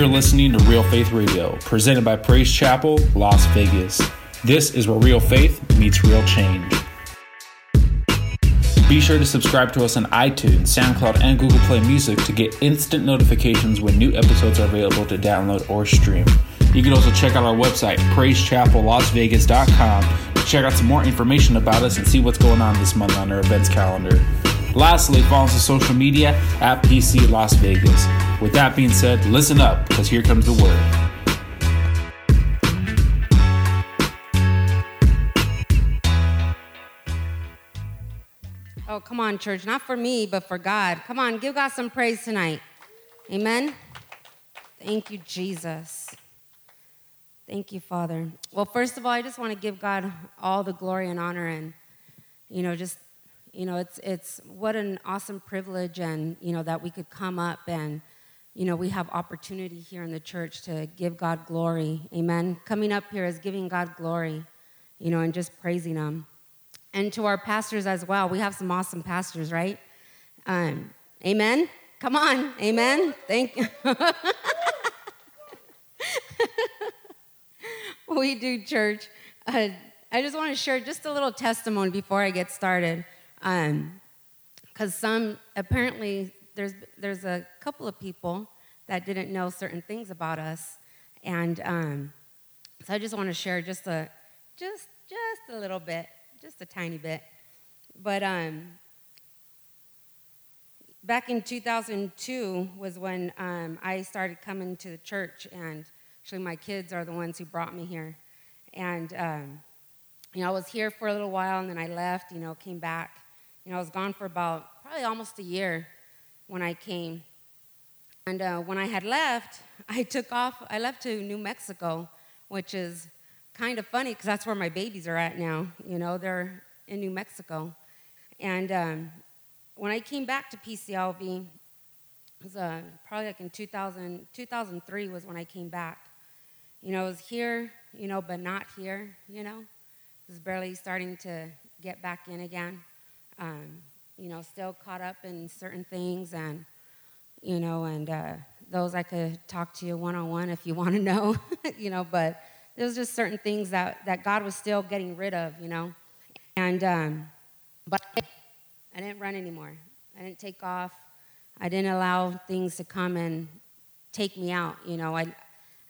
You're listening to Real Faith Radio, presented by Praise Chapel, Las Vegas. This is where real faith meets real change. Be sure to subscribe to us on iTunes, SoundCloud, and Google Play Music to get instant notifications when new episodes are available to download or stream. You can also check out our website, praisechapellasvegas.com, to check out some more information about us and see what's going on this month on our events calendar. Lastly, follow us on social media at PC Las Vegas. With that being said, listen up, because here comes the word. Oh, come on, church. Not for me, but for God. Come on, give God some praise tonight. Amen. Thank you, Jesus. Thank you, Father. Well, first of all, I just want to give God all the glory and honor and, you know, just, you know, it's, it's what an awesome privilege and, you know, that we could come up and, you know, we have opportunity here in the church to give God glory. Amen. Coming up here is giving God glory, you know, and just praising Him and to our pastors as well. We have some awesome pastors, right? Um, amen. Come on, amen. Thank you. we do church. Uh, I just want to share just a little testimony before I get started, because um, some apparently there's there's a couple of people that didn't know certain things about us, and um, so I just want to share just a just just a little bit just a tiny bit. But um, back in 2002 was when um, I started coming to the church, and actually, my kids are the ones who brought me here. And, um, you know, I was here for a little while, and then I left, you know, came back. You know, I was gone for about probably almost a year when I came. And uh, when I had left, I took off, I left to New Mexico, which is kind of funny because that's where my babies are at now. You know, they're in New Mexico. And um, when I came back to PCLV, it was uh, probably like in 2000, 2003 was when I came back. You know, I was here, you know, but not here, you know. I was barely starting to get back in again. Um, you know, still caught up in certain things and, you know, and uh, those I could talk to you one on one if you want to know, you know, but there was just certain things that, that God was still getting rid of, you know. And, um, but I didn't run anymore. I didn't take off. I didn't allow things to come and take me out, you know. I,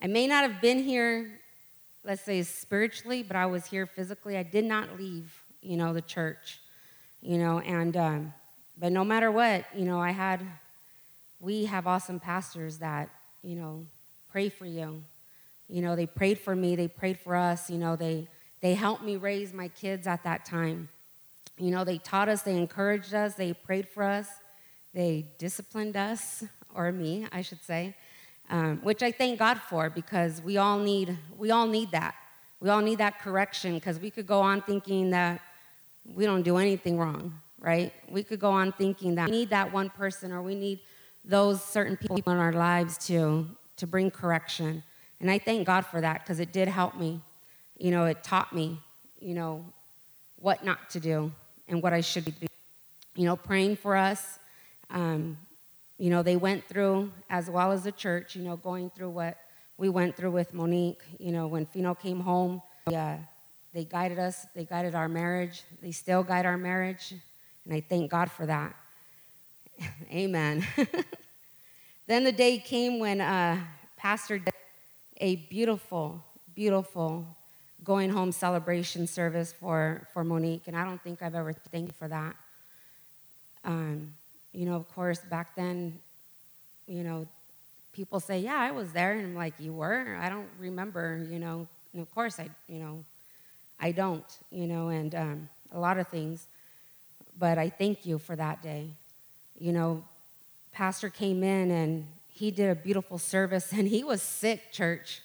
I may not have been here, let's say spiritually, but I was here physically. I did not leave, you know, the church, you know, and, um, but no matter what, you know, I had, we have awesome pastors that, you know, pray for you, you know, they prayed for me, they prayed for us, you know, they, they helped me raise my kids at that time. You know, they taught us, they encouraged us, they prayed for us, they disciplined us, or me, I should say, um, which I thank God for because we all need, we all need that. We all need that correction because we could go on thinking that we don't do anything wrong, right? We could go on thinking that we need that one person or we need those certain people in our lives to, to bring correction. And I thank God for that because it did help me. You know, it taught me, you know, what not to do and what I should be. You know, praying for us. Um, you know, they went through, as well as the church, you know, going through what we went through with Monique. You know, when Fino came home, uh, they guided us, they guided our marriage, they still guide our marriage, and I thank God for that. Amen. then the day came when uh, Pastor did a beautiful, beautiful going home celebration service for, for Monique, and I don't think I've ever thanked for that. Um, you know, of course, back then, you know, people say, "Yeah, I was there," and I'm like, "You were?" I don't remember, you know. And of course, I, you know, I don't, you know, and um, a lot of things. But I thank you for that day. You know, Pastor came in and he did a beautiful service and he was sick, church.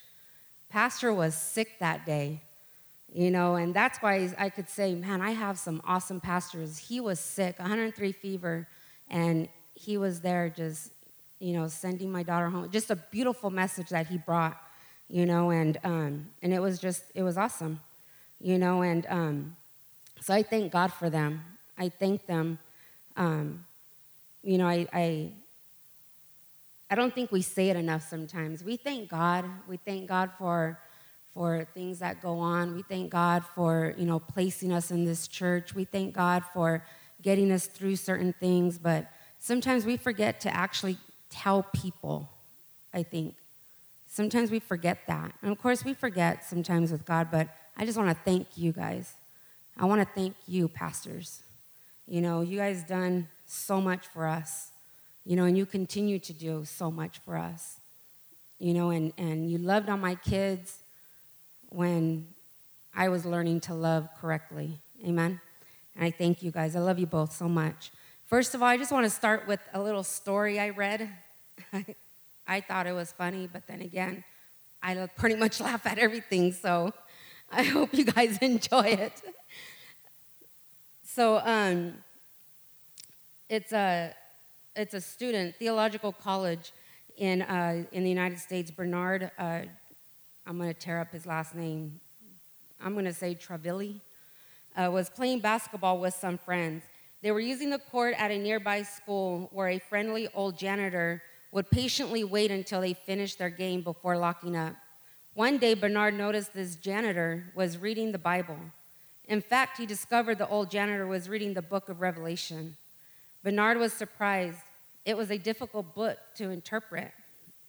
Pastor was sick that day, you know, and that's why I could say, man, I have some awesome pastors. He was sick, 103 fever, and he was there just, you know, sending my daughter home. Just a beautiful message that he brought, you know, and, um, and it was just, it was awesome, you know, and um, so I thank God for them. I thank them. Um, you know, I, I I don't think we say it enough sometimes. We thank God. We thank God for for things that go on. We thank God for, you know, placing us in this church. We thank God for getting us through certain things, but sometimes we forget to actually tell people, I think. Sometimes we forget that. And of course, we forget sometimes with God, but I just want to thank you guys. I want to thank you, pastors. You know, you guys done so much for us, you know, and you continue to do so much for us, you know, and, and you loved on my kids when I was learning to love correctly. Amen. And I thank you guys. I love you both so much. First of all, I just want to start with a little story I read. I thought it was funny, but then again, I pretty much laugh at everything, so I hope you guys enjoy it. So, um, it's a it's a student, theological college in uh, in the United States. Bernard, uh, I'm going to tear up his last name. I'm going to say Travilli. Uh, was playing basketball with some friends. They were using the court at a nearby school where a friendly old janitor would patiently wait until they finished their game before locking up. One day, Bernard noticed this janitor was reading the Bible. In fact, he discovered the old janitor was reading the book of Revelation. Bernard was surprised. It was a difficult book to interpret,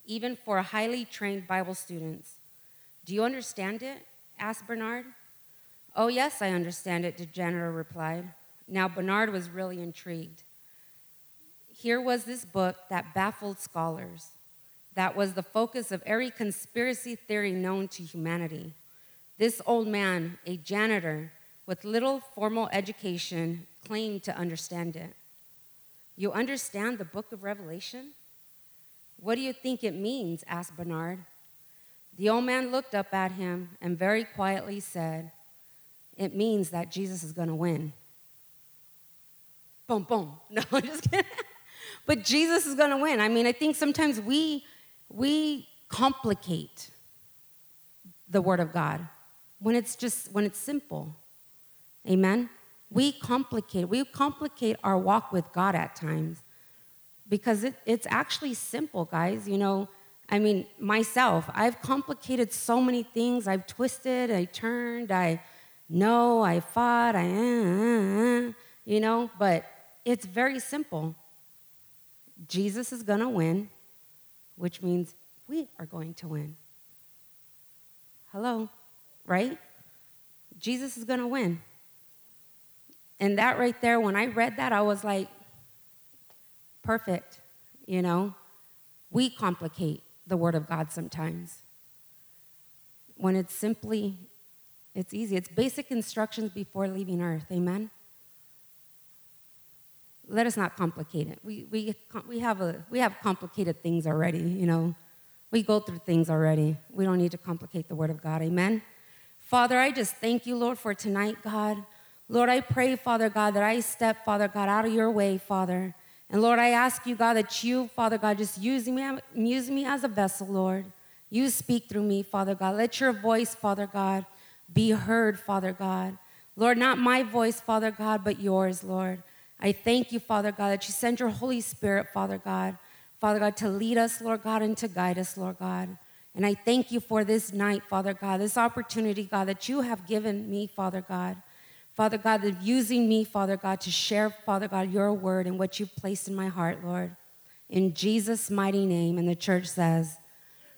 even for highly trained Bible students. Do you understand it? asked Bernard. Oh, yes, I understand it, the janitor replied. Now, Bernard was really intrigued. Here was this book that baffled scholars, that was the focus of every conspiracy theory known to humanity. This old man, a janitor with little formal education, claimed to understand it. You understand the book of Revelation? What do you think it means? asked Bernard. The old man looked up at him and very quietly said, It means that Jesus is going to win. Boom, boom. No, I'm just kidding. but Jesus is going to win. I mean, I think sometimes we we complicate the word of God when it's just when it's simple. Amen. We complicate. We complicate our walk with God at times because it, it's actually simple, guys. You know, I mean, myself, I've complicated so many things. I've twisted, I turned, I know, I fought, I, you know, but it's very simple. Jesus is going to win, which means we are going to win. Hello, right? Jesus is going to win. And that right there, when I read that, I was like, perfect, you know? We complicate the Word of God sometimes. When it's simply, it's easy. It's basic instructions before leaving earth. Amen? Let us not complicate it. We, we, we, have a, we have complicated things already, you know. We go through things already. We don't need to complicate the Word of God. Amen. Father, I just thank you, Lord, for tonight, God. Lord, I pray, Father God, that I step, Father God, out of your way, Father. And Lord, I ask you, God, that you, Father God, just use me, use me as a vessel, Lord. You speak through me, Father God. Let your voice, Father God, be heard, Father God. Lord, not my voice, Father God, but yours, Lord. I thank you, Father God, that you send your Holy Spirit, Father God, Father God, to lead us, Lord God, and to guide us, Lord God. And I thank you for this night, Father God, this opportunity, God, that you have given me, Father God. Father God, using me, Father God, to share, Father God, your word and what you've placed in my heart, Lord. In Jesus' mighty name. And the church says,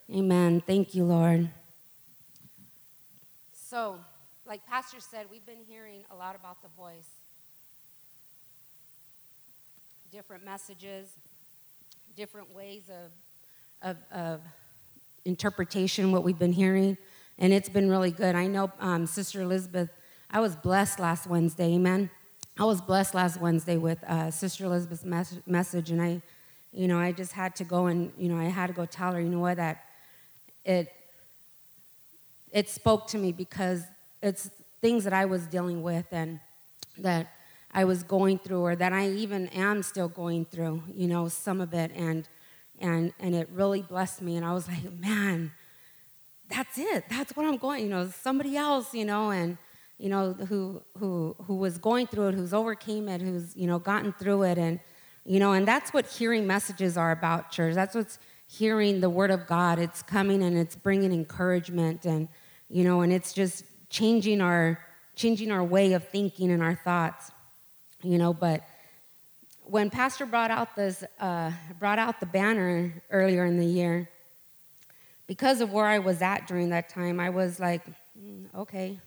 Amen. Thank you, Lord. So, like Pastor said, we've been hearing a lot about the voice different messages, different ways of, of, of interpretation, what we've been hearing, and it's been really good. I know um, Sister Elizabeth, I was blessed last Wednesday, amen. I was blessed last Wednesday with uh, Sister Elizabeth's mes- message, and I, you know, I just had to go and, you know, I had to go tell her, you know what, that it, it spoke to me because it's things that I was dealing with and that I was going through or that I even am still going through, you know, some of it and and and it really blessed me and I was like, man, that's it. That's what I'm going, you know, somebody else, you know, and you know, who who who was going through it, who's overcame it, who's, you know, gotten through it and you know, and that's what hearing messages are about, church. That's what's hearing the word of God. It's coming and it's bringing encouragement and, you know, and it's just changing our, changing our way of thinking and our thoughts, you know, but when Pastor brought out this, uh, brought out the banner earlier in the year, because of where I was at during that time, I was like, mm, okay,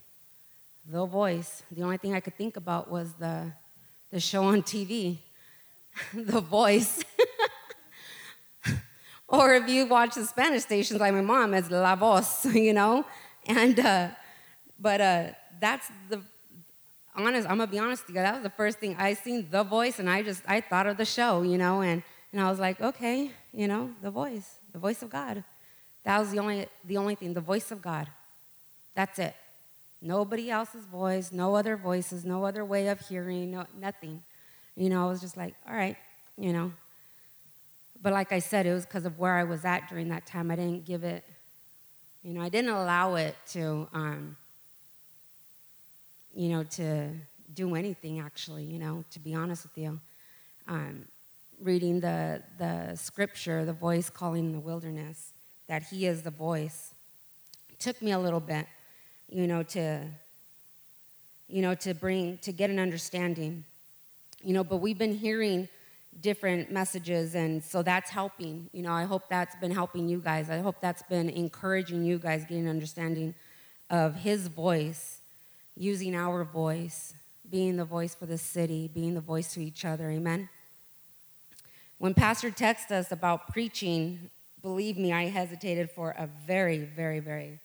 the voice. The only thing I could think about was the, the show on TV, the voice. or if you watch the Spanish stations like my mom, it's La Voz, you know? And, uh, but uh, that's the, honest, I'm gonna be honest with you, that was the first thing I seen, The Voice, and I just, I thought of the show, you know? And, and I was like, okay, you know, the voice, the voice of God. That was the only, the only thing, the voice of God. That's it. Nobody else's voice, no other voices, no other way of hearing, no, nothing. You know, I was just like, all right, you know. But like I said, it was because of where I was at during that time. I didn't give it, you know, I didn't allow it to, um, you know, to do anything actually, you know, to be honest with you. Um, reading the, the scripture, the voice calling in the wilderness, that he is the voice. Took me a little bit, you know, to, you know, to bring, to get an understanding, you know, but we've been hearing different messages and so that's helping you know i hope that's been helping you guys i hope that's been encouraging you guys getting an understanding of his voice using our voice being the voice for the city being the voice to each other amen when pastor texted us about preaching believe me, I hesitated for a very, very, very,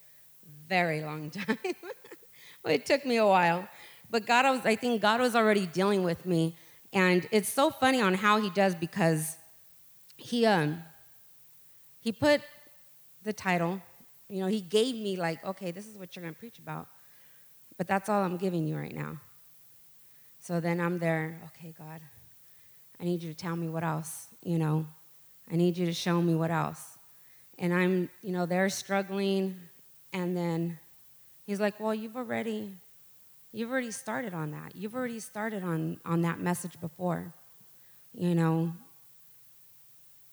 very long time. well, it took me a while. But God was, I think God was already dealing with me. And it's so funny on how he does because he um he put the title, you know, he gave me like, okay, this is what you're gonna preach about. But that's all I'm giving you right now. So then I'm there, okay, God, I need you to tell me what else, you know, I need you to show me what else. And I'm, you know, they're struggling. And then he's like, Well, you've already, you've already started on that. You've already started on, on that message before. You know,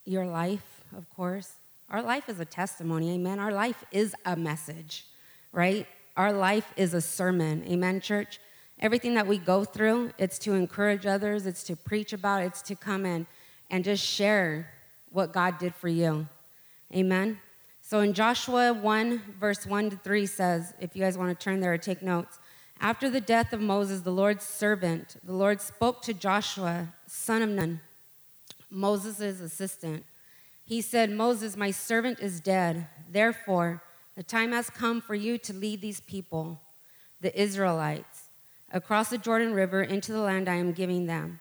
your life, of course. Our life is a testimony, amen. Our life is a message, right? Our life is a sermon, amen, church. Everything that we go through, it's to encourage others, it's to preach about, it's to come in and just share what God did for you. Amen. So in Joshua 1, verse 1 to 3 says, if you guys want to turn there or take notes, after the death of Moses, the Lord's servant, the Lord spoke to Joshua, son of Nun, Moses' assistant. He said, Moses, my servant is dead. Therefore, the time has come for you to lead these people, the Israelites, across the Jordan River into the land I am giving them.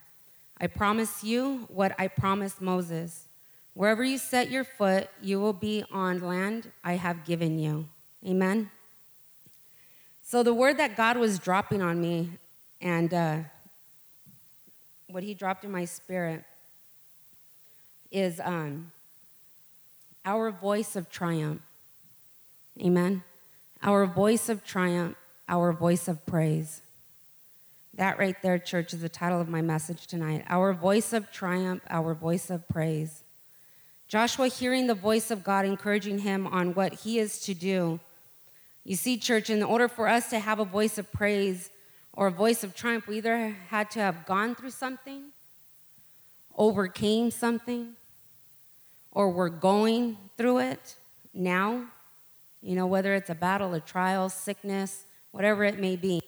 I promise you what I promised Moses. Wherever you set your foot, you will be on land I have given you. Amen. So, the word that God was dropping on me and uh, what He dropped in my spirit is um, our voice of triumph. Amen. Our voice of triumph, our voice of praise. That right there, church, is the title of my message tonight. Our voice of triumph, our voice of praise. Joshua hearing the voice of God encouraging him on what he is to do. You see, church, in order for us to have a voice of praise or a voice of triumph, we either had to have gone through something, overcame something, or we're going through it now. You know, whether it's a battle, a trial, sickness, whatever it may be.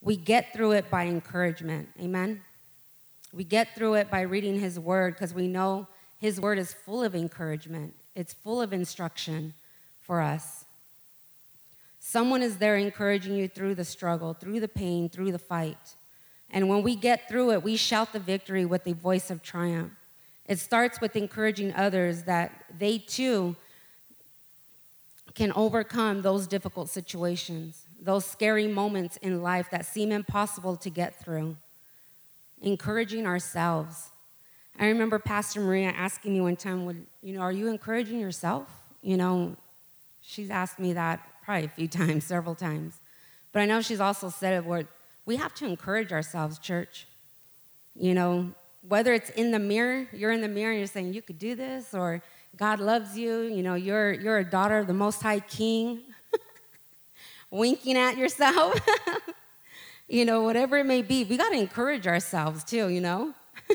We get through it by encouragement. Amen? We get through it by reading His Word because we know His Word is full of encouragement, it's full of instruction for us. Someone is there encouraging you through the struggle, through the pain, through the fight. And when we get through it, we shout the victory with a voice of triumph. It starts with encouraging others that they too can overcome those difficult situations, those scary moments in life that seem impossible to get through encouraging ourselves. I remember Pastor Maria asking me one time, would, you know, are you encouraging yourself? You know, she's asked me that probably a few times, several times. But I know she's also said it where we have to encourage ourselves, church. You know, whether it's in the mirror, you're in the mirror and you're saying, You could do this, or God loves you, you know, you're, you're a daughter of the Most High King, winking at yourself, you know, whatever it may be. We got to encourage ourselves too, you know?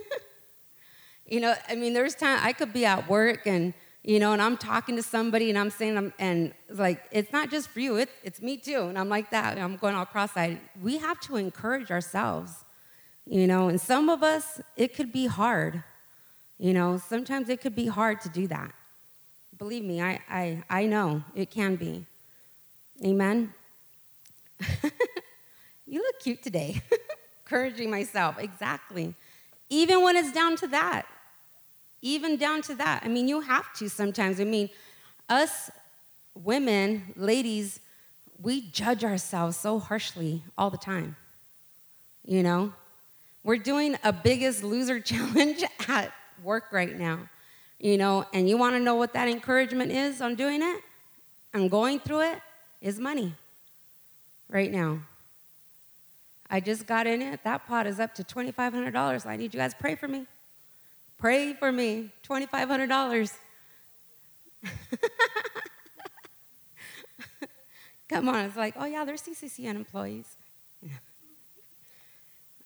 you know, I mean, there's time I could be at work and, you know, and I'm talking to somebody and I'm saying, I'm, and it's like, it's not just for you, it, it's me too. And I'm like that, and I'm going all cross eyed. We have to encourage ourselves, you know, and some of us, it could be hard. You know, sometimes it could be hard to do that. Believe me, I, I, I know it can be. Amen. you look cute today. Encouraging myself, exactly. Even when it's down to that. Even down to that. I mean, you have to sometimes. I mean, us women, ladies, we judge ourselves so harshly all the time. You know? We're doing a biggest loser challenge at work right now, you know, and you want to know what that encouragement is on doing it and going through it is money right now. I just got in it. That pot is up to $2,500. I need you guys pray for me. Pray for me. $2,500. Come on. It's like, oh, yeah, there's CCCN employees.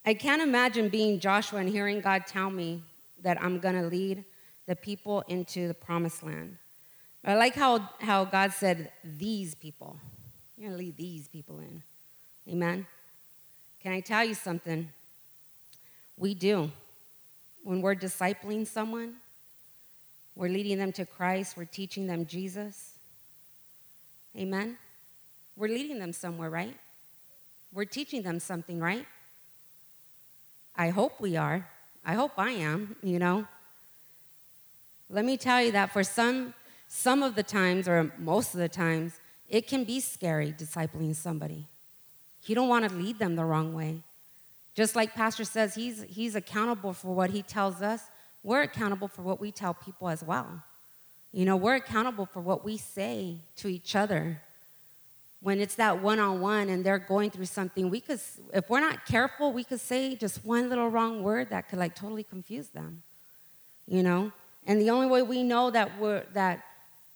I can't imagine being Joshua and hearing God tell me that I'm going to lead the people into the promised land. I like how, how God said, these people. You're going to lead these people in. Amen? Can I tell you something? We do. When we're discipling someone, we're leading them to Christ, we're teaching them Jesus. Amen? We're leading them somewhere, right? We're teaching them something, right? I hope we are. I hope I am, you know. Let me tell you that for some, some of the times, or most of the times, it can be scary discipling somebody. You don't want to lead them the wrong way. Just like Pastor says, he's, he's accountable for what he tells us. We're accountable for what we tell people as well. You know, we're accountable for what we say to each other. When it's that one on one and they're going through something, we could, if we're not careful, we could say just one little wrong word that could like totally confuse them. You know? And the only way we know that we're that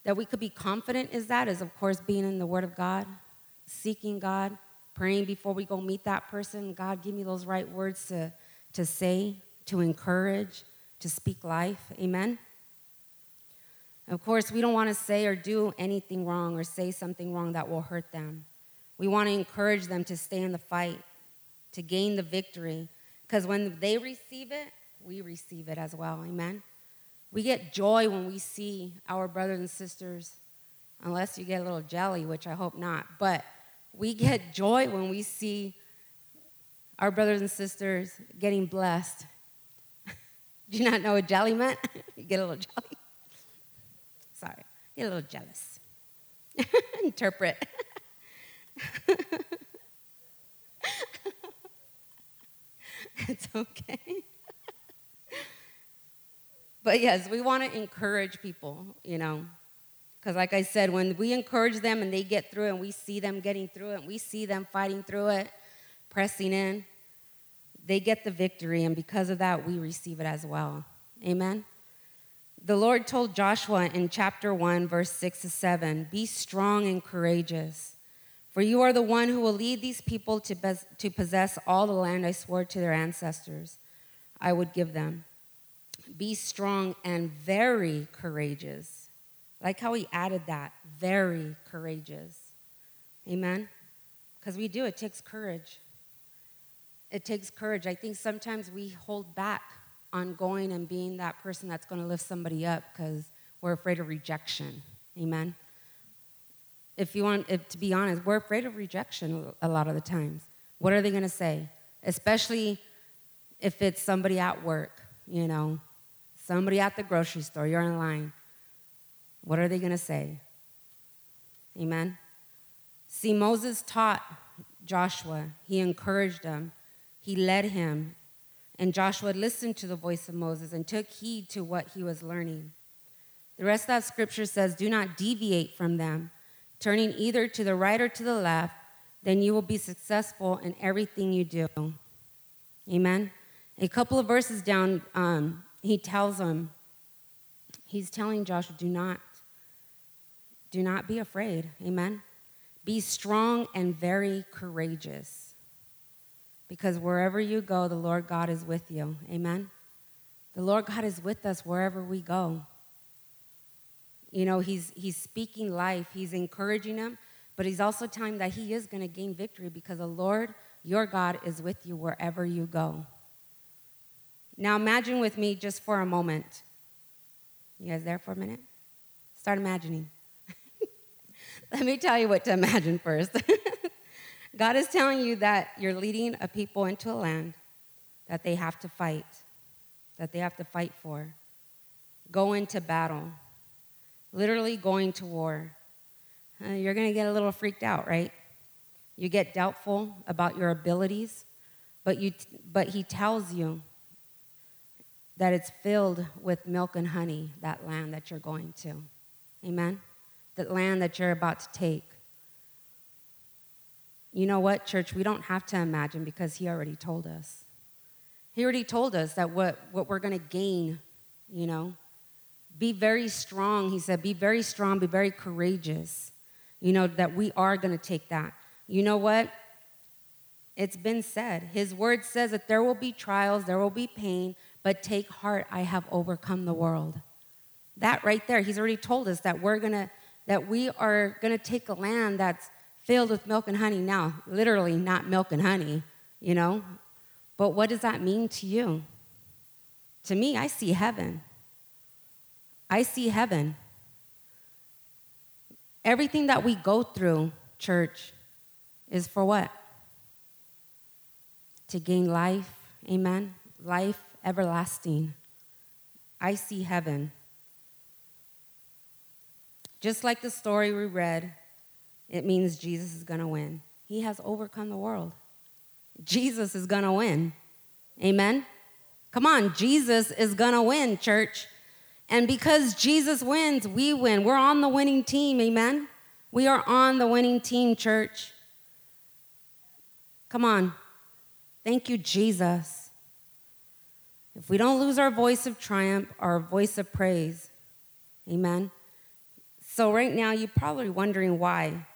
that we could be confident is that is of course being in the Word of God, seeking God, praying before we go meet that person. God, give me those right words to, to say, to encourage, to speak life. Amen. Of course, we don't want to say or do anything wrong or say something wrong that will hurt them. We want to encourage them to stay in the fight, to gain the victory, because when they receive it, we receive it as well. Amen. We get joy when we see our brothers and sisters, unless you get a little jelly, which I hope not. But we get joy when we see our brothers and sisters getting blessed. Do you not know what jelly meant? you get a little jelly. Sorry, get a little jealous. Interpret. it's okay. But yes, we want to encourage people, you know. Because, like I said, when we encourage them and they get through it and we see them getting through it and we see them fighting through it, pressing in, they get the victory. And because of that, we receive it as well. Amen. The Lord told Joshua in chapter 1, verse 6 to 7 Be strong and courageous, for you are the one who will lead these people to, to possess all the land I swore to their ancestors I would give them. Be strong and very courageous. Like how he added that, very courageous. Amen? Because we do, it takes courage. It takes courage. I think sometimes we hold back on going and being that person that's going to lift somebody up because we're afraid of rejection. Amen? If you want if, to be honest, we're afraid of rejection a lot of the times. What are they going to say? Especially if it's somebody at work, you know, somebody at the grocery store, you're in line. What are they going to say? Amen. See, Moses taught Joshua, he encouraged him, he led him, and Joshua listened to the voice of Moses and took heed to what he was learning. The rest of that scripture says, Do not deviate from them, turning either to the right or to the left, then you will be successful in everything you do. Amen. A couple of verses down, um, he tells them, he's telling Joshua, do not, do not be afraid. Amen. Be strong and very courageous. Because wherever you go, the Lord God is with you. Amen. The Lord God is with us wherever we go. You know, he's, he's speaking life, he's encouraging them, but he's also telling that he is going to gain victory because the Lord, your God, is with you wherever you go. Now imagine with me just for a moment. You guys there for a minute? Start imagining. Let me tell you what to imagine first. God is telling you that you're leading a people into a land that they have to fight, that they have to fight for, go into battle literally going to war. Uh, you're going to get a little freaked out, right? You get doubtful about your abilities, but, you, but he tells you that it's filled with milk and honey, that land that you're going to. Amen? That land that you're about to take. You know what, church? We don't have to imagine because he already told us. He already told us that what, what we're going to gain, you know, be very strong. He said, Be very strong, be very courageous. You know, that we are going to take that. You know what? It's been said. His word says that there will be trials, there will be pain, but take heart, I have overcome the world. That right there, he's already told us that we're to that we are going to take a land that's filled with milk and honey now, literally not milk and honey, you know? But what does that mean to you? To me, I see heaven. I see heaven. Everything that we go through, church, is for what? To gain life, amen? Life everlasting. I see heaven. Just like the story we read, it means Jesus is going to win. He has overcome the world. Jesus is going to win. Amen? Come on, Jesus is going to win, church. And because Jesus wins, we win. We're on the winning team, amen? We are on the winning team, church. Come on. Thank you, Jesus. If we don't lose our voice of triumph, our voice of praise, amen? So, right now, you're probably wondering why,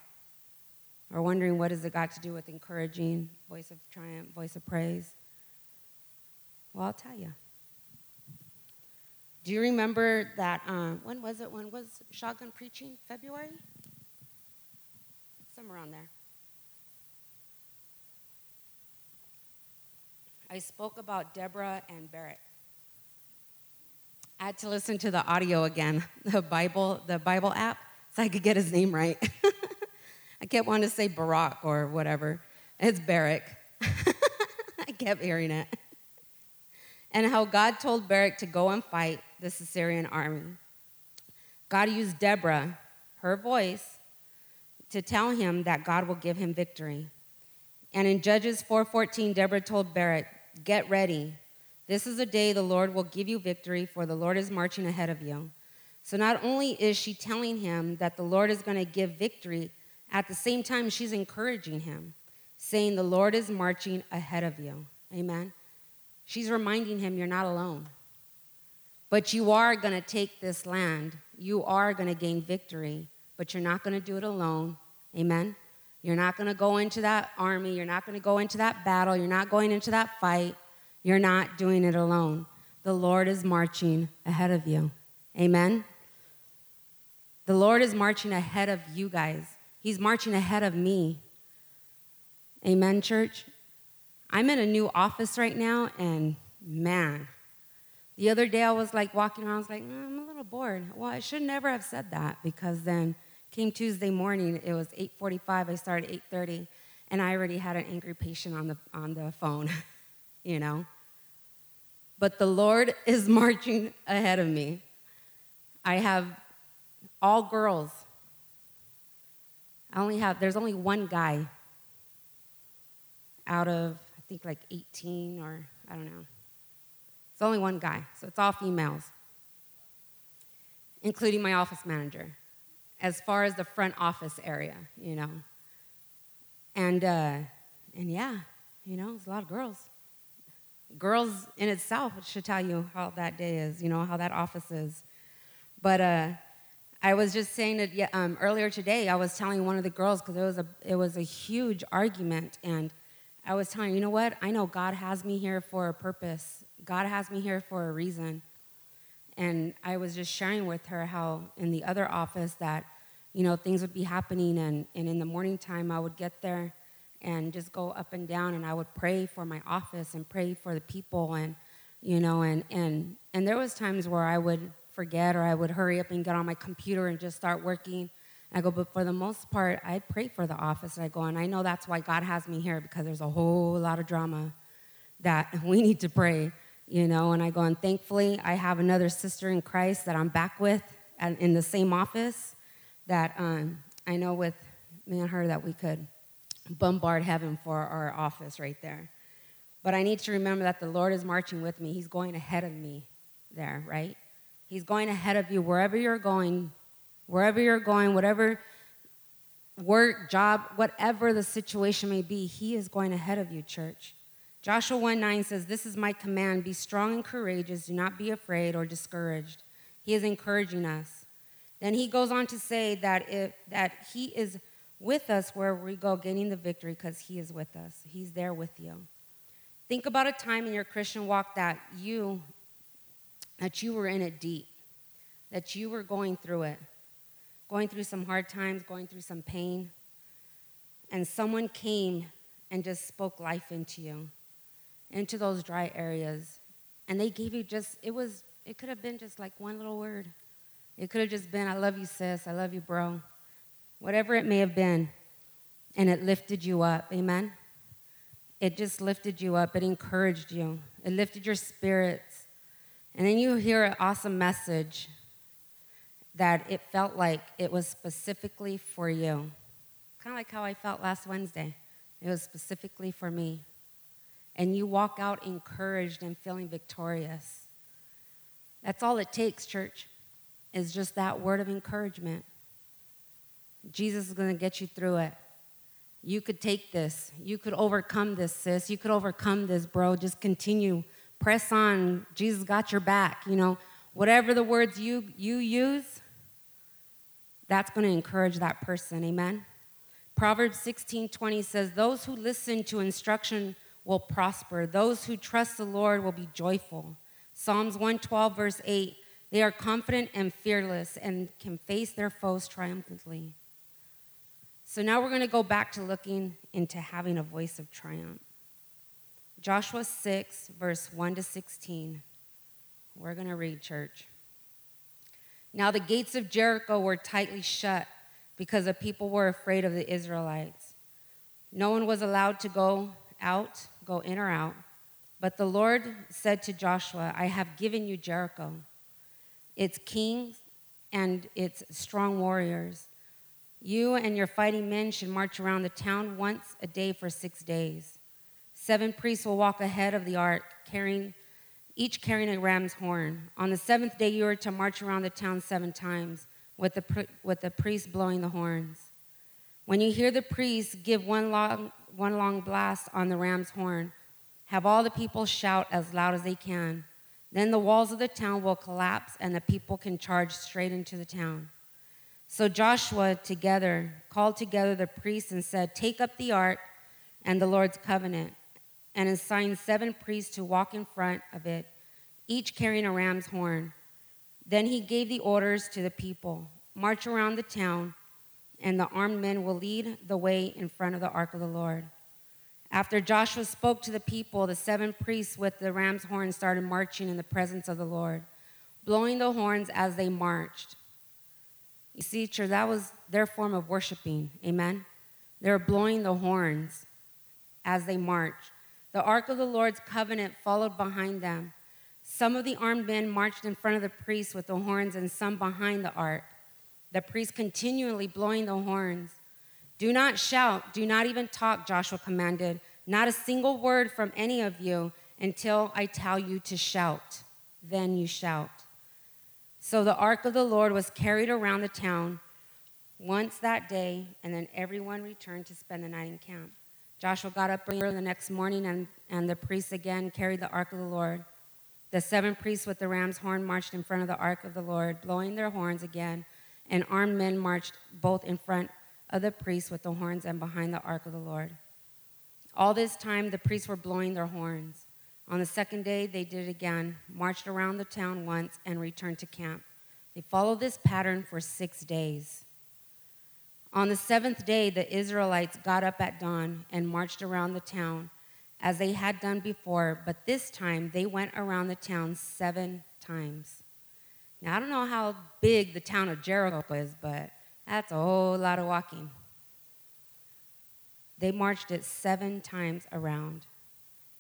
or wondering what has it got to do with encouraging, voice of triumph, voice of praise. Well, I'll tell you. Do you remember that? Uh, when was it? When was shotgun preaching? February? Somewhere on there. I spoke about Deborah and Barak. I had to listen to the audio again, the Bible, the Bible app, so I could get his name right. I kept wanting to say Barack or whatever. It's Barak. I kept hearing it. And how God told Barak to go and fight the Syrian army. God used Deborah, her voice, to tell him that God will give him victory. And in Judges 4:14, Deborah told Barak, "Get ready. This is a day the Lord will give you victory, for the Lord is marching ahead of you." So not only is she telling him that the Lord is going to give victory, at the same time she's encouraging him, saying the Lord is marching ahead of you. Amen. She's reminding him you're not alone. But you are going to take this land. You are going to gain victory, but you're not going to do it alone. Amen? You're not going to go into that army. You're not going to go into that battle. You're not going into that fight. You're not doing it alone. The Lord is marching ahead of you. Amen? The Lord is marching ahead of you guys. He's marching ahead of me. Amen, church? I'm in a new office right now, and man, the other day I was like walking around, I was like, mm, I'm a little bored. Well, I should never have said that because then came Tuesday morning, it was 8:45, I started 8:30, and I already had an angry patient on the on the phone, you know. But the Lord is marching ahead of me. I have all girls. I only have there's only one guy out of I think like 18 or I don't know. It's only one guy, so it's all females, including my office manager, as far as the front office area, you know. And, uh, and yeah, you know, it's a lot of girls. girls in itself should tell you how that day is, you know, how that office is. But uh, I was just saying that um, earlier today. I was telling one of the girls because it was a it was a huge argument, and I was telling you know what? I know God has me here for a purpose. God has me here for a reason. And I was just sharing with her how in the other office that, you know, things would be happening, and, and in the morning time I would get there and just go up and down and I would pray for my office and pray for the people and you know and and and there was times where I would forget or I would hurry up and get on my computer and just start working. I go, but for the most part, I pray for the office. I go, and I know that's why God has me here because there's a whole lot of drama that we need to pray, you know. And I go, and thankfully, I have another sister in Christ that I'm back with and in the same office that um, I know with me and her that we could bombard heaven for our office right there. But I need to remember that the Lord is marching with me. He's going ahead of me there, right? He's going ahead of you wherever you're going, wherever you're going, whatever work, job, whatever the situation may be, He is going ahead of you, church. Joshua 1 9 says, This is my command be strong and courageous, do not be afraid or discouraged. He is encouraging us. Then he goes on to say that, if, that he is with us where we go, gaining the victory because He is with us. He's there with you. Think about a time in your Christian walk that you that you were in it deep, that you were going through it, going through some hard times, going through some pain, and someone came and just spoke life into you, into those dry areas, and they gave you just it was it could have been just like one little word. It could have just been, I love you, sis. I love you, bro whatever it may have been, and it lifted you up. Amen? It just lifted you up, it encouraged you, it lifted your spirits. And then you hear an awesome message that it felt like it was specifically for you. Kind of like how I felt last Wednesday. It was specifically for me. And you walk out encouraged and feeling victorious. That's all it takes, church, is just that word of encouragement. Jesus is going to get you through it. You could take this. You could overcome this, sis. You could overcome this, bro. Just continue. Press on. Jesus got your back. You know, whatever the words you, you use, that's going to encourage that person. Amen. Proverbs 16 20 says, Those who listen to instruction will prosper. Those who trust the Lord will be joyful. Psalms 112, verse 8 They are confident and fearless and can face their foes triumphantly. So now we're going to go back to looking into having a voice of triumph. Joshua 6, verse 1 to 16. We're going to read, church. Now the gates of Jericho were tightly shut because the people were afraid of the Israelites. No one was allowed to go out, go in or out. But the Lord said to Joshua, I have given you Jericho, its kings and its strong warriors. You and your fighting men should march around the town once a day for six days. Seven priests will walk ahead of the ark, carrying, each carrying a ram's horn. On the seventh day, you are to march around the town seven times, with the, with the priest blowing the horns. When you hear the priest give one long, one long blast on the ram's horn, have all the people shout as loud as they can. Then the walls of the town will collapse, and the people can charge straight into the town. So Joshua together called together the priests and said, Take up the ark and the Lord's covenant, and assigned seven priests to walk in front of it, each carrying a ram's horn. Then he gave the orders to the people March around the town, and the armed men will lead the way in front of the ark of the Lord. After Joshua spoke to the people, the seven priests with the ram's horn started marching in the presence of the Lord, blowing the horns as they marched. You see, church, that was their form of worshiping. Amen. They were blowing the horns as they marched. The ark of the Lord's covenant followed behind them. Some of the armed men marched in front of the priests with the horns, and some behind the ark. The priests continually blowing the horns. Do not shout, do not even talk, Joshua commanded. Not a single word from any of you until I tell you to shout. Then you shout. So the ark of the Lord was carried around the town once that day, and then everyone returned to spend the night in camp. Joshua got up early the next morning, and, and the priests again carried the ark of the Lord. The seven priests with the ram's horn marched in front of the ark of the Lord, blowing their horns again, and armed men marched both in front of the priests with the horns and behind the ark of the Lord. All this time, the priests were blowing their horns. On the second day, they did it again, marched around the town once, and returned to camp. They followed this pattern for six days. On the seventh day, the Israelites got up at dawn and marched around the town as they had done before, but this time they went around the town seven times. Now, I don't know how big the town of Jericho is, but that's a whole lot of walking. They marched it seven times around.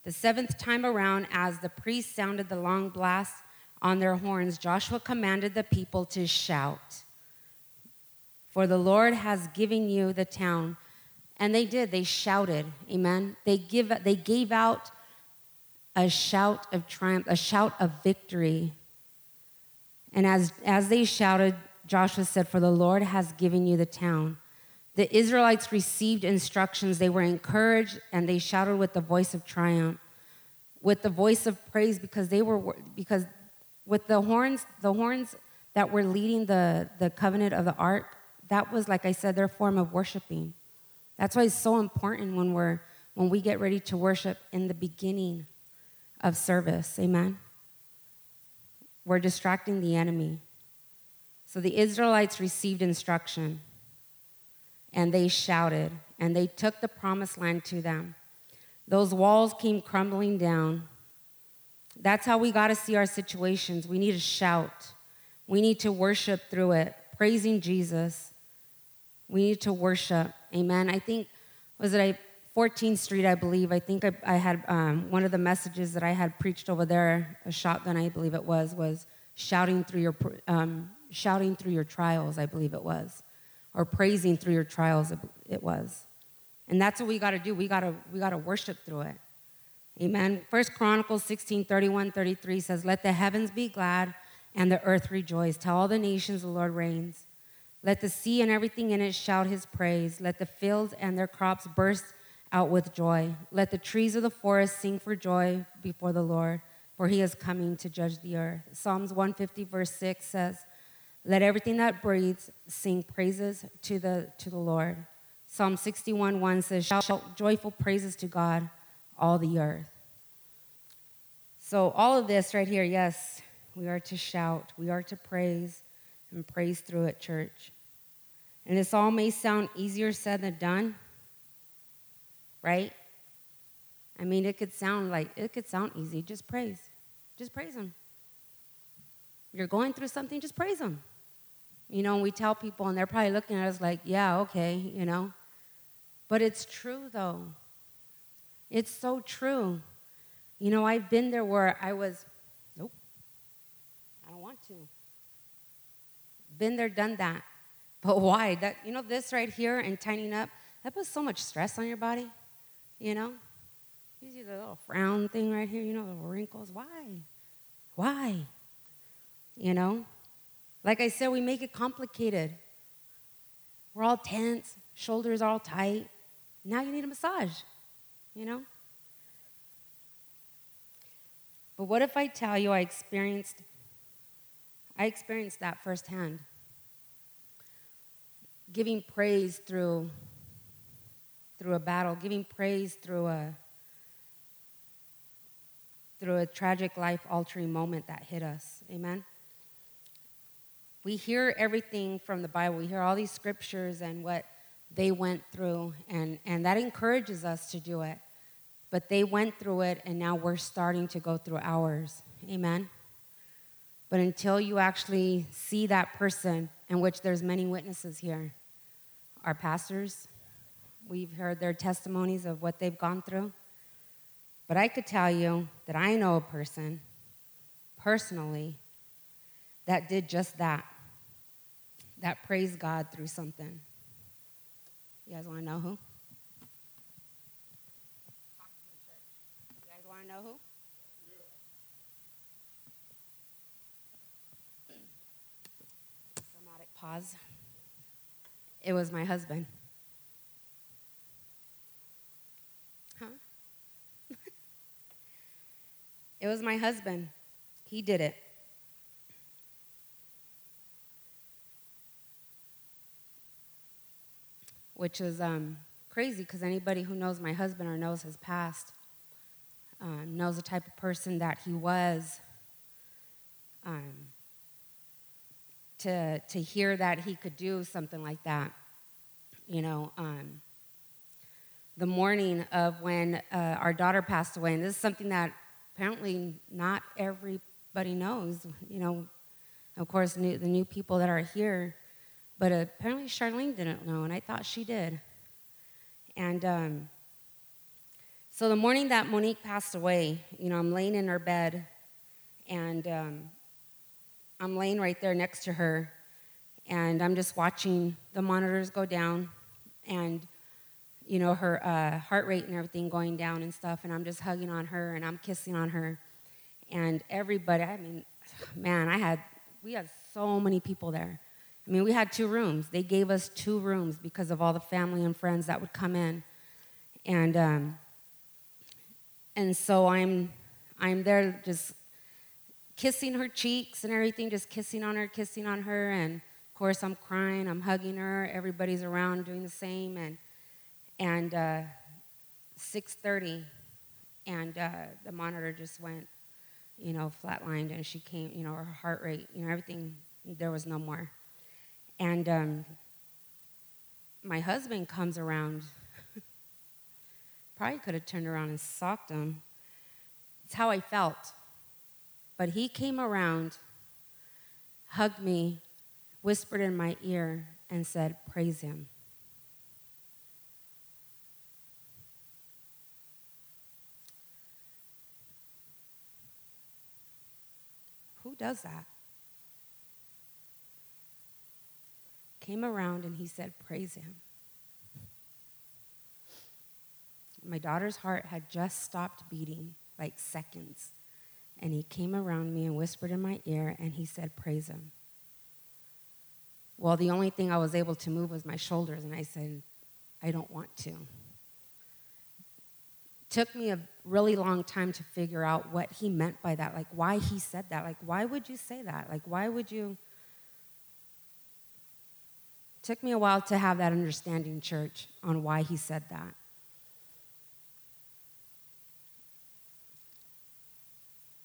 The seventh time around, as the priests sounded the long blast on their horns, Joshua commanded the people to shout, For the Lord has given you the town. And they did, they shouted, amen. They, give, they gave out a shout of triumph, a shout of victory. And as, as they shouted, Joshua said, For the Lord has given you the town. The Israelites received instructions. They were encouraged and they shouted with the voice of triumph, with the voice of praise because they were because with the horns, the horns that were leading the, the covenant of the ark, that was like I said, their form of worshiping. That's why it's so important when we're when we get ready to worship in the beginning of service. Amen. We're distracting the enemy. So the Israelites received instruction and they shouted, and they took the promised land to them. Those walls came crumbling down. That's how we got to see our situations. We need to shout. We need to worship through it, praising Jesus. We need to worship. Amen. I think, was it I, 14th Street, I believe. I think I, I had um, one of the messages that I had preached over there, a shotgun, I believe it was, was shouting through your, um, shouting through your trials, I believe it was or praising through your trials it was and that's what we got to do we got to we got to worship through it amen first chronicles 16 31 33 says let the heavens be glad and the earth rejoice tell all the nations the lord reigns let the sea and everything in it shout his praise let the fields and their crops burst out with joy let the trees of the forest sing for joy before the lord for he is coming to judge the earth psalms 150 verse 6 says let everything that breathes sing praises to the, to the Lord. Psalm 61 1 says, Shout joyful praises to God, all the earth. So, all of this right here, yes, we are to shout, we are to praise, and praise through it, church. And this all may sound easier said than done, right? I mean, it could sound like, it could sound easy. Just praise. Just praise Him. You're going through something, just praise Him. You know, we tell people, and they're probably looking at us like, yeah, okay, you know. But it's true, though. It's so true. You know, I've been there where I was, nope, I don't want to. Been there, done that. But why? That you know, this right here and tightening up, that puts so much stress on your body. You know? You see the little frown thing right here, you know, the wrinkles. Why? Why? You know? Like I said, we make it complicated. We're all tense, shoulders all tight. Now you need a massage, you know? But what if I tell you I experienced I experienced that firsthand. Giving praise through through a battle, giving praise through a through a tragic life altering moment that hit us. Amen we hear everything from the Bible. We hear all these scriptures and what they went through, and, and that encourages us to do it. But they went through it, and now we're starting to go through ours. Amen? But until you actually see that person, in which there's many witnesses here, our pastors, we've heard their testimonies of what they've gone through. But I could tell you that I know a person personally that did just that that praised God through something. You guys want to know who? You guys want to know who? Dramatic pause. It was my husband. Huh? it was my husband. He did it. Which is um, crazy because anybody who knows my husband or knows his past um, knows the type of person that he was. Um, to, to hear that he could do something like that, you know, um, the morning of when uh, our daughter passed away, and this is something that apparently not everybody knows, you know, of course, new, the new people that are here, but apparently Charlene didn't know, and I thought she did. And um, so the morning that Monique passed away, you know, I'm laying in her bed, and um, I'm laying right there next to her, and I'm just watching the monitors go down, and you know, her uh, heart rate and everything going down and stuff. And I'm just hugging on her and I'm kissing on her. And everybody, I mean, man, I had, we had so many people there. I mean, we had two rooms. They gave us two rooms because of all the family and friends that would come in. And, um, and so I'm, I'm there just kissing her cheeks and everything, just kissing on her, kissing on her. And of course, I'm crying, I'm hugging her. Everybody's around doing the same. And, and uh, 6.30 and uh, the monitor just went you know flatlined and she came you know her heart rate you know everything there was no more and um, my husband comes around probably could have turned around and socked him it's how i felt but he came around hugged me whispered in my ear and said praise him Who does that? Came around and he said, Praise him. My daughter's heart had just stopped beating, like seconds. And he came around me and whispered in my ear and he said, Praise him. Well, the only thing I was able to move was my shoulders, and I said, I don't want to took me a really long time to figure out what he meant by that, like why he said that. Like, why would you say that? Like, why would you? Took me a while to have that understanding, church, on why he said that.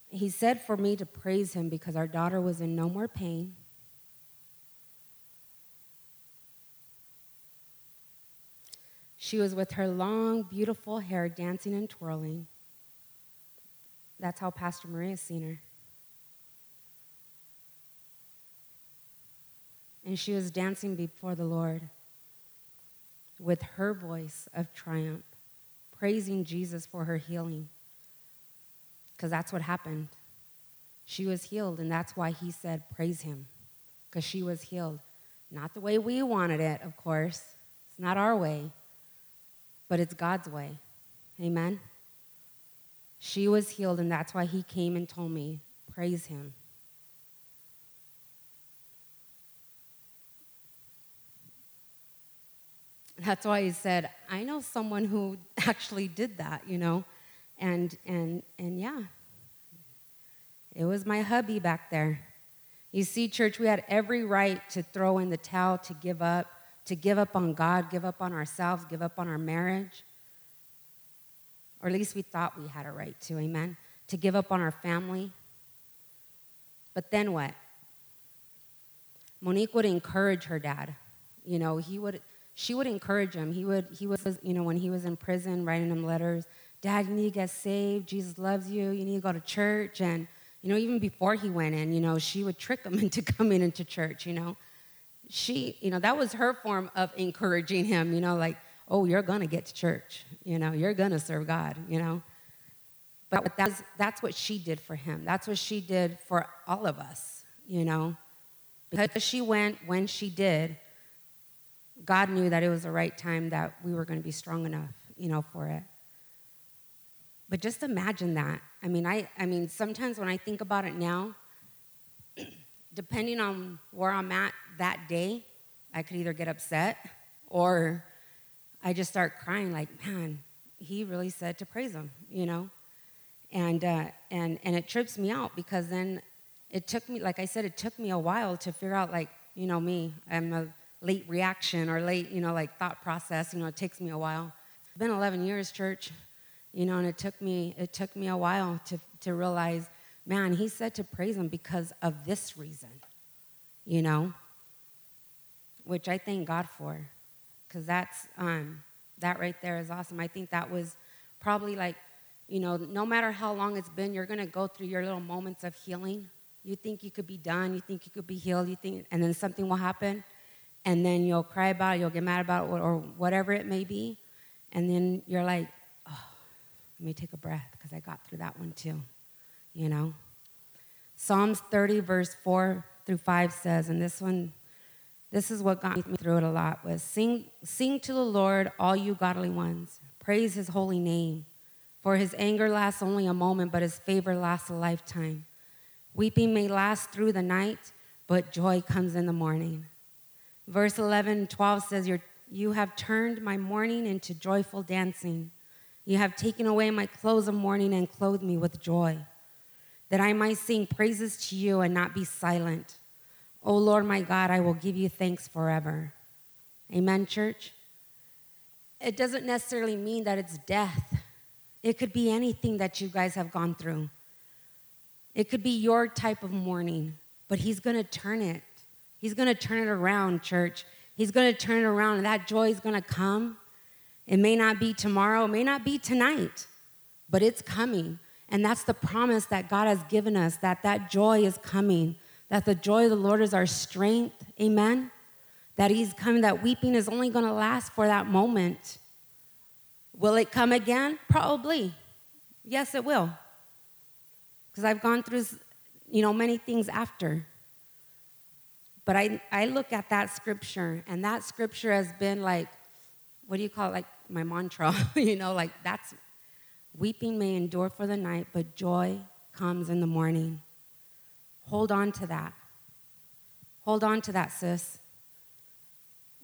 He said for me to praise him because our daughter was in no more pain. She was with her long, beautiful hair dancing and twirling. That's how Pastor Maria seen her. And she was dancing before the Lord with her voice of triumph, praising Jesus for her healing. Because that's what happened. She was healed, and that's why he said, Praise him, because she was healed. Not the way we wanted it, of course. It's not our way but it's God's way. Amen? She was healed, and that's why he came and told me, Praise him. That's why he said, I know someone who actually did that, you know? And, and, and yeah, it was my hubby back there. You see, church, we had every right to throw in the towel, to give up, to give up on God, give up on ourselves, give up on our marriage. Or at least we thought we had a right to, amen? To give up on our family. But then what? Monique would encourage her dad. You know, he would, she would encourage him. He would, he was, you know, when he was in prison, writing him letters. Dad, you need to get saved. Jesus loves you. You need to go to church. And, you know, even before he went in, you know, she would trick him into coming into church, you know she, you know, that was her form of encouraging him, you know, like, oh, you're going to get to church, you know, you're going to serve God, you know. But that's, that's what she did for him. That's what she did for all of us, you know. Because she went when she did, God knew that it was the right time that we were going to be strong enough, you know, for it. But just imagine that. I mean, I, I mean, sometimes when I think about it now, depending on where I'm at that day, I could either get upset or I just start crying, like, man, he really said to praise him, you know? And, uh, and, and it trips me out because then it took me, like I said, it took me a while to figure out, like, you know, me, I'm a late reaction or late, you know, like thought process. You know, it takes me a while. It's been 11 years, church, you know, and it took me, it took me a while to, to realize, man, he said to praise him because of this reason, you know, which I thank God for, because that's, um, that right there is awesome. I think that was probably like, you know, no matter how long it's been, you're going to go through your little moments of healing. You think you could be done, you think you could be healed, you think, and then something will happen, and then you'll cry about it, you'll get mad about it, or whatever it may be, and then you're like, let me take a breath because I got through that one too, you know. Psalms 30, verse 4 through 5 says, and this one, this is what got me through it a lot, was sing, sing to the Lord, all you godly ones. Praise his holy name. For his anger lasts only a moment, but his favor lasts a lifetime. Weeping may last through the night, but joy comes in the morning. Verse 11 and 12 says, You have turned my mourning into joyful dancing. You have taken away my clothes of mourning and clothed me with joy, that I might sing praises to you and not be silent. O Lord my God, I will give you thanks forever. Amen, church? It doesn't necessarily mean that it's death, it could be anything that you guys have gone through. It could be your type of mourning, but He's gonna turn it. He's gonna turn it around, church. He's gonna turn it around, and that joy is gonna come. It may not be tomorrow, it may not be tonight, but it's coming. And that's the promise that God has given us that that joy is coming that the joy of the Lord is our strength. Amen. That He's coming, that weeping is only going to last for that moment. Will it come again? Probably. Yes, it will. Because I've gone through, you know, many things after. But I, I look at that scripture, and that scripture has been like, what do you call it? Like my mantra, you know, like that's weeping may endure for the night, but joy comes in the morning. Hold on to that. Hold on to that, sis.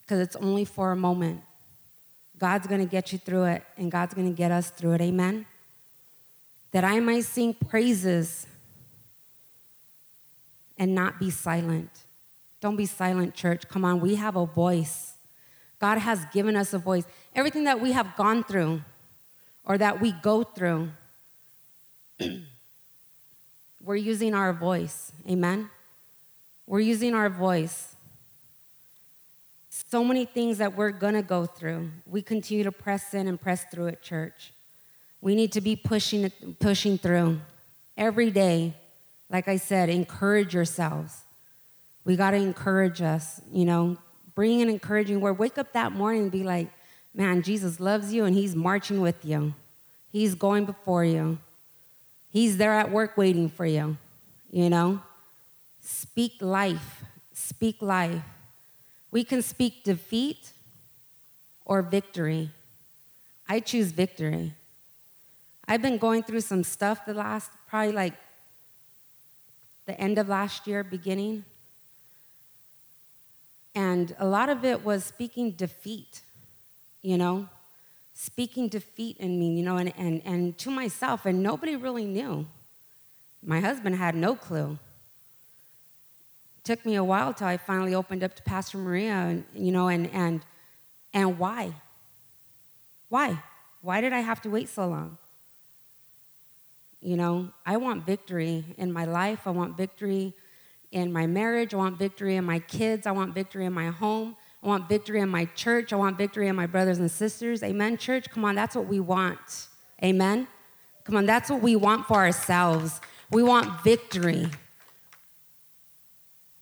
Because it's only for a moment. God's going to get you through it, and God's going to get us through it. Amen? That I might sing praises and not be silent. Don't be silent, church. Come on, we have a voice. God has given us a voice. Everything that we have gone through or that we go through, we're using our voice. Amen? We're using our voice. So many things that we're going to go through. We continue to press in and press through at church. We need to be pushing, pushing through every day. Like I said, encourage yourselves. We got to encourage us, you know, bring an encouraging word. Wake up that morning and be like, man, Jesus loves you and he's marching with you. He's going before you. He's there at work waiting for you, you know? Speak life. Speak life. We can speak defeat or victory. I choose victory. I've been going through some stuff the last, probably like the end of last year, beginning. And a lot of it was speaking defeat, you know? speaking defeat in me, you know, and, and, and to myself, and nobody really knew. My husband had no clue. Took me a while till I finally opened up to Pastor Maria, and, you know, and, and, and why? Why? Why did I have to wait so long? You know, I want victory in my life. I want victory in my marriage. I want victory in my kids. I want victory in my home. I want victory in my church. I want victory in my brothers and sisters. Amen, church? Come on, that's what we want. Amen? Come on, that's what we want for ourselves. We want victory.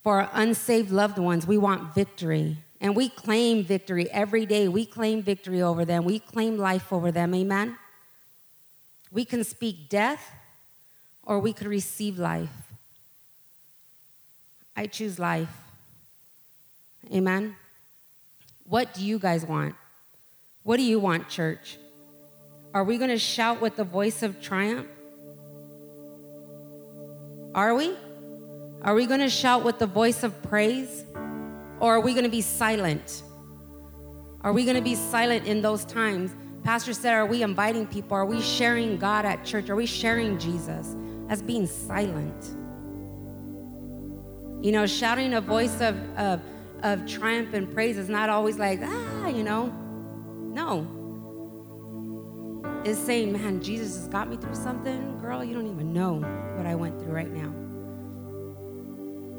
For our unsaved loved ones, we want victory. And we claim victory every day. We claim victory over them. We claim life over them. Amen? We can speak death or we could receive life. I choose life. Amen? What do you guys want? What do you want, church? Are we going to shout with the voice of triumph? Are we? Are we going to shout with the voice of praise? Or are we going to be silent? Are we going to be silent in those times? Pastor said, Are we inviting people? Are we sharing God at church? Are we sharing Jesus? That's being silent. You know, shouting a voice of, of, of triumph and praise is not always like, ah, you know. No. It's saying, man, Jesus has got me through something. Girl, you don't even know what I went through right now.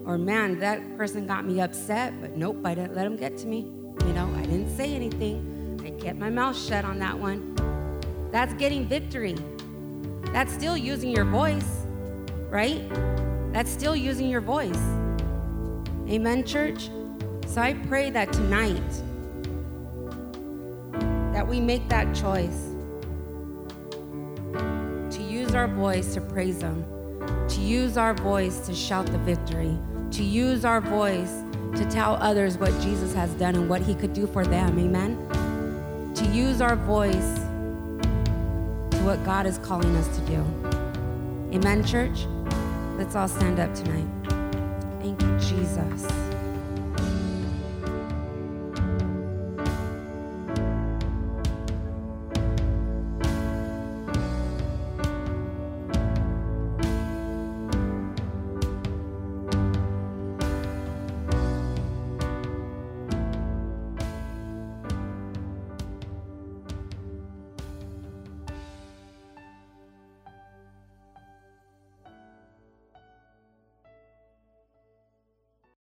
Or, man, that person got me upset, but nope, I didn't let him get to me. You know, I didn't say anything. I kept my mouth shut on that one. That's getting victory. That's still using your voice, right? That's still using your voice. Amen, church? So I pray that tonight, that we make that choice to use our voice to praise Him, to use our voice to shout the victory, to use our voice to tell others what Jesus has done and what He could do for them. Amen? To use our voice to what God is calling us to do. Amen, church? Let's all stand up tonight. Jesus.